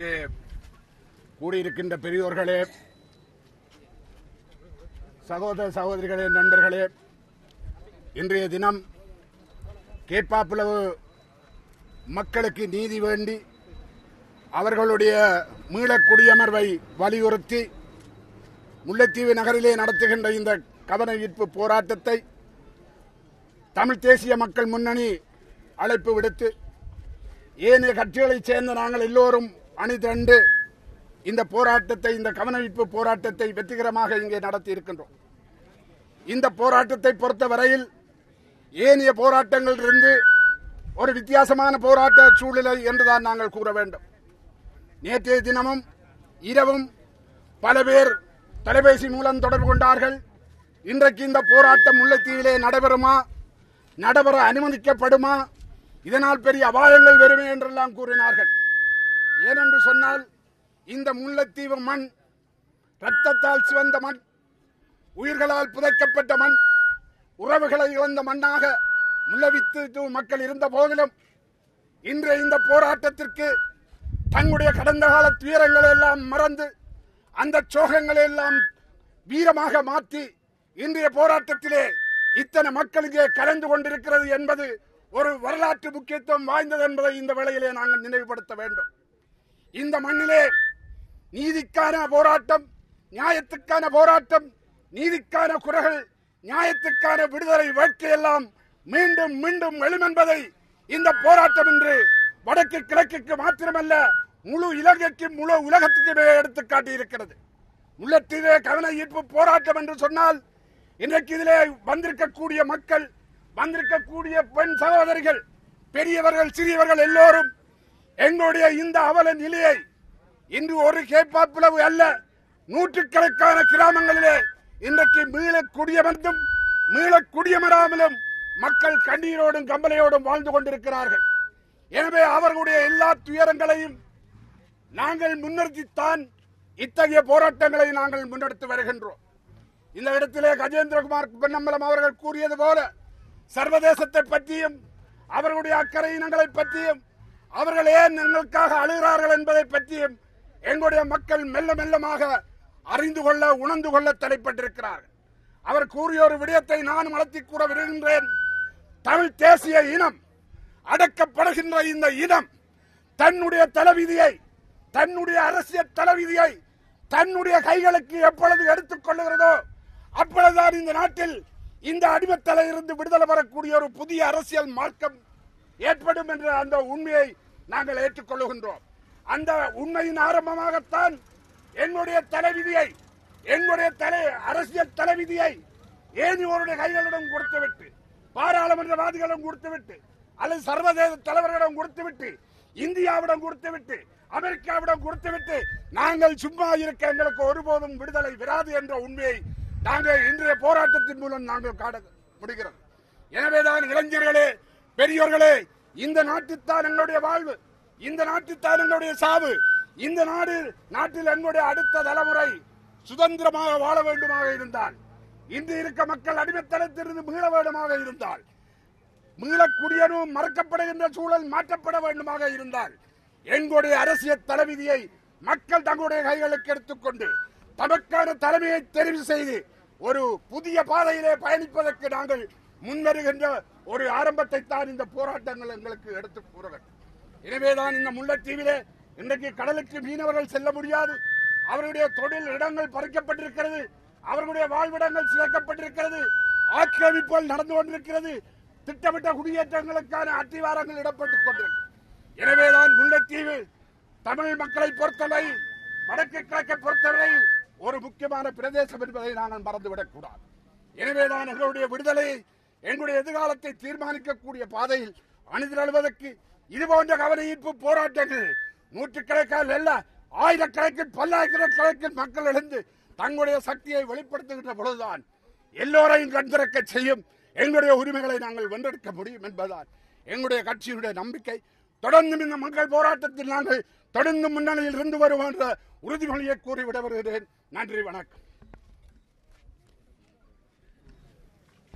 கூறியிருக்கின்ற கூடியிருக்கின்ற பெரியோர்களே சகோதர சகோதரிகளே நண்பர்களே இன்றைய தினம் கேட்பாப்புலவு மக்களுக்கு நீதி வேண்டி அவர்களுடைய மீளக் குடியமர்வை வலியுறுத்தி முல்லைத்தீவு நகரிலே நடத்துகின்ற இந்த கவன ஈர்ப்பு போராட்டத்தை தமிழ் தேசிய மக்கள் முன்னணி அழைப்பு விடுத்து ஏனைய கட்சிகளைச் சேர்ந்த நாங்கள் எல்லோரும் அணிதண்டு இந்த போராட்டத்தை இந்த கவனவிப்பு போராட்டத்தை வெற்றிகரமாக இங்கே நடத்தி இருக்கின்றோம் இந்த போராட்டத்தை பொறுத்தவரையில் ஏனைய போராட்டங்களிலிருந்து ஒரு வித்தியாசமான போராட்ட சூழ்நிலை என்றுதான் நாங்கள் கூற வேண்டும். நேற்றைய தினமும் இரவும் பல பேர் தொலைபேசி மூலம் தொடர்பு கொண்டார்கள். இன்றைக்கு இந்த போராட்டம் முல்லைத்தீவிலே நடைபெறுமா? நடைபெற அனுமதிக்கப்படுமா? இதனால் பெரிய அபாயங்கள் வருமே என்றெல்லாம் கூறினார்கள். ஏனென்று சொன்னால் இந்த முல்லைத்தீவு மண் ரத்தத்தால் சிவந்த மண் உயிர்களால் புதைக்கப்பட்ட மண் உறவுகளை இழந்த மண்ணாக முல்லைத்தீவு மக்கள் இருந்த போதிலும் இன்றைய இந்த போராட்டத்திற்கு தங்களுடைய கடந்த கால துயரங்களை எல்லாம் மறந்து அந்த சோகங்களை எல்லாம் வீரமாக மாற்றி இன்றைய போராட்டத்திலே இத்தனை மக்கள் இங்கே கலந்து கொண்டிருக்கிறது என்பது ஒரு வரலாற்று முக்கியத்துவம் வாய்ந்தது என்பதை இந்த வேளையிலே நாங்கள் நினைவுபடுத்த வேண்டும். இந்த மண்ணிலே நீதிக்கான போராட்டம் நியாயத்துக்கான போராட்டம் நீதிக்கான குரல்கள் நியாயத்துக்கான விடுதலை வேட்கையெல்லாம் மீண்டும் மீண்டும் எழுமென்பதை இந்த போராட்டம் என்று வடக்கு கிழக்குக்கு மாத்திரமல்ல முழு இலங்கைக்கும் முழு உலகத்துக்குமே எடுத்து காட்டியிருக்கிறது. முல்லத்தீவே கவன ஈர்ப்பு போராட்டம் என்று சொன்னால் இன்றைக்கு இதிலே வந்திருக்கக்கூடிய மக்கள் வந்திருக்கக்கூடிய பெண் சகோதரிகள் பெரியவர்கள் சிறியவர்கள் எல்லோரும் எங்களுடைய இந்த அவல நிலையை இன்று ஒரு கேட்பாப்புலவு அல்ல நூற்றுக்கணக்கான கிராமங்களிலே இன்றைக்கு மீள குடியமர்ந்தும் மக்கள் கண்ணீரோடும் கம்பளையோடும் வாழ்ந்து கொண்டிருக்கிறார்கள். எனவே அவர்களுடைய எல்லா துயரங்களையும் நாங்கள் முன்னிறுத்தித்தான் இத்தகைய போராட்டங்களை நாங்கள் முன்னெடுத்து வருகின்றோம். இந்த இடத்திலே கஜேந்திரகுமார் பொன்னம்பலம் அவர்கள் கூறியது போல சர்வதேசத்தை பற்றியும் அவர்களுடைய அக்கறை இனங்களை பற்றியும் அவர்கள் ஏன் எங்களுக்காக அழுகிறார்கள் என்பதை பற்றியும் எங்களுடைய மக்கள் மெல்ல மெல்லமாக அறிந்து கொள்ள உணர்ந்து கொள்ள தலைப்பட்டிருக்கிறார்கள் அவர் கூறிய ஒரு விடயத்தை நான் வளர்த்தி கூற விரும்புகின்றேன். தமிழ் தேசிய இனம் அடக்கப்படுகின்ற இந்த இனம் தன்னுடைய தலைவிதியை தன்னுடைய அரசியல் தலைவிதியை தன்னுடைய கைகளுக்கு எப்பொழுது எடுத்துக் கொள்ளுகிறதோ அப்பொழுதுதான் இந்த நாட்டில் இந்த அடிமத்தலை இருந்து விடுதலை பெறக்கூடிய ஒரு புதிய அரசியல் மார்க்கம் ஏற்படும் என்ற அந்த உண்மையை நாங்கள் ஏற்றுக்கொள்கின்றோம் அந்த உண்மையின் ஆரம்பமாகத்தான் என்னுடைய தலைவிதியை எங்களுடைய தலை அரசியல் தலைவிதியை ஏனியோருடைய கைகளிடம் கொடுத்துவிட்டு பாராளுமன்றவாதிகளிடம் கொடுத்துவிட்டு அல்லது சர்வதேச தலைவர்களிடம் கொடுத்துவிட்டு இந்தியாவிடம் கொடுத்துவிட்டு அமெரிக்காவிடம் கொடுத்துவிட்டு நாங்கள் சும்மா இருக்க எங்களுக்கு ஒருபோதும் விடுதலை விராது என்ற உண்மையை நாங்கள் இன்றைய போராட்டத்தின் மூலம் நாங்கள் காட முடிகிறது. எனவேதான் இளைஞர்களே பெரியோர்களே இந்த நாட்டுத்தான் என்னுடைய வாழ்வு. இந்த நாட்டுத்தான் என்னுடைய சாவு. இந்த நாடு நாட்டில் என்னுடைய அடுத்த தலைமுறை சுதந்திரமாக வாழ வேண்டுமாக இருந்தால் இன்று இருக்க மக்கள் அடிமைத்தனத்திலிருந்து மீள வேண்டுமாக இருந்தால் மீளக்குடியனும் மறக்கப்படுகின்ற சூழல் மாற்றப்பட வேண்டுமாக இருந்தால் எங்களுடைய அரசியல் தலைவிதியை மக்கள் தங்களுடைய கைகளுக்கு எடுத்துக்கொண்டு தமக்கான தலைமையை தெரிவு செய்து ஒரு புதிய பாதையிலே பயணிப்பதற்கு நாங்கள் முன்வருகின்ற ஒரு ஆரம்பத்தை தான் இந்த போராட்டங்கள் எங்களுக்கு எடுத்து கூற வேண்டும். எனவேதான் இந்த முல்லைத்தீவிலே இன்றைக்கு கடலுக்கு மீனவர்கள் செல்ல முடியாது. அவருடைய தொழில் இடங்கள் பறிக்கப்பட்டிருக்கிறது. அவர்களுடைய வாழ்விடங்கள் சிதைக்கப்பட்டிருக்கிறது. ஆக்கிரமிப்புகள் நடந்து கொண்டிருக்கிறது. திட்டமிட்ட குடியேற்றங்களுக்கான அத்திவாரங்கள் இடப்பட்டுக் கொண்டிருக்கிறது. எனவேதான் முல்லைத்தீவு தமிழ் மக்களை பொறுத்தவரை வடக்கு கிழக்கை பொறுத்தவரை ஒரு முக்கியமான பிரதேசம் என்பதை நாங்கள் மறந்துவிடக் கூடாது. எனவேதான் எங்களுடைய விடுதலை எங்களுடைய எதிர்காலத்தை தீர்மானிக்கக்கூடிய பாதையில் அணிதிரழுவதற்கு இது போன்ற கவன போராட்டங்கள் நூற்றுக்கணக்கால் அல்ல ஆயிரக்கணக்கில் பல்லாயிரக்கணக்கில் மக்கள் எழுந்து தங்களுடைய சக்தியை வெளிப்படுத்துகின்ற பொழுதுதான் எல்லோரையும் கண்திறக்க செய்யும். எங்களுடைய உரிமைகளை நாங்கள் வென்றெடுக்க முடியும் என்பதால் எங்களுடைய கட்சியினுடைய நம்பிக்கை. தொடர்ந்தும் இந்த மக்கள் போராட்டத்தில் நாங்கள் தொடர்ந்து முன்னணியில் இருந்து வருவோம் என்ற உறுதிமொழியை கூறிவிட வருகிறேன் நன்றி வணக்கம்.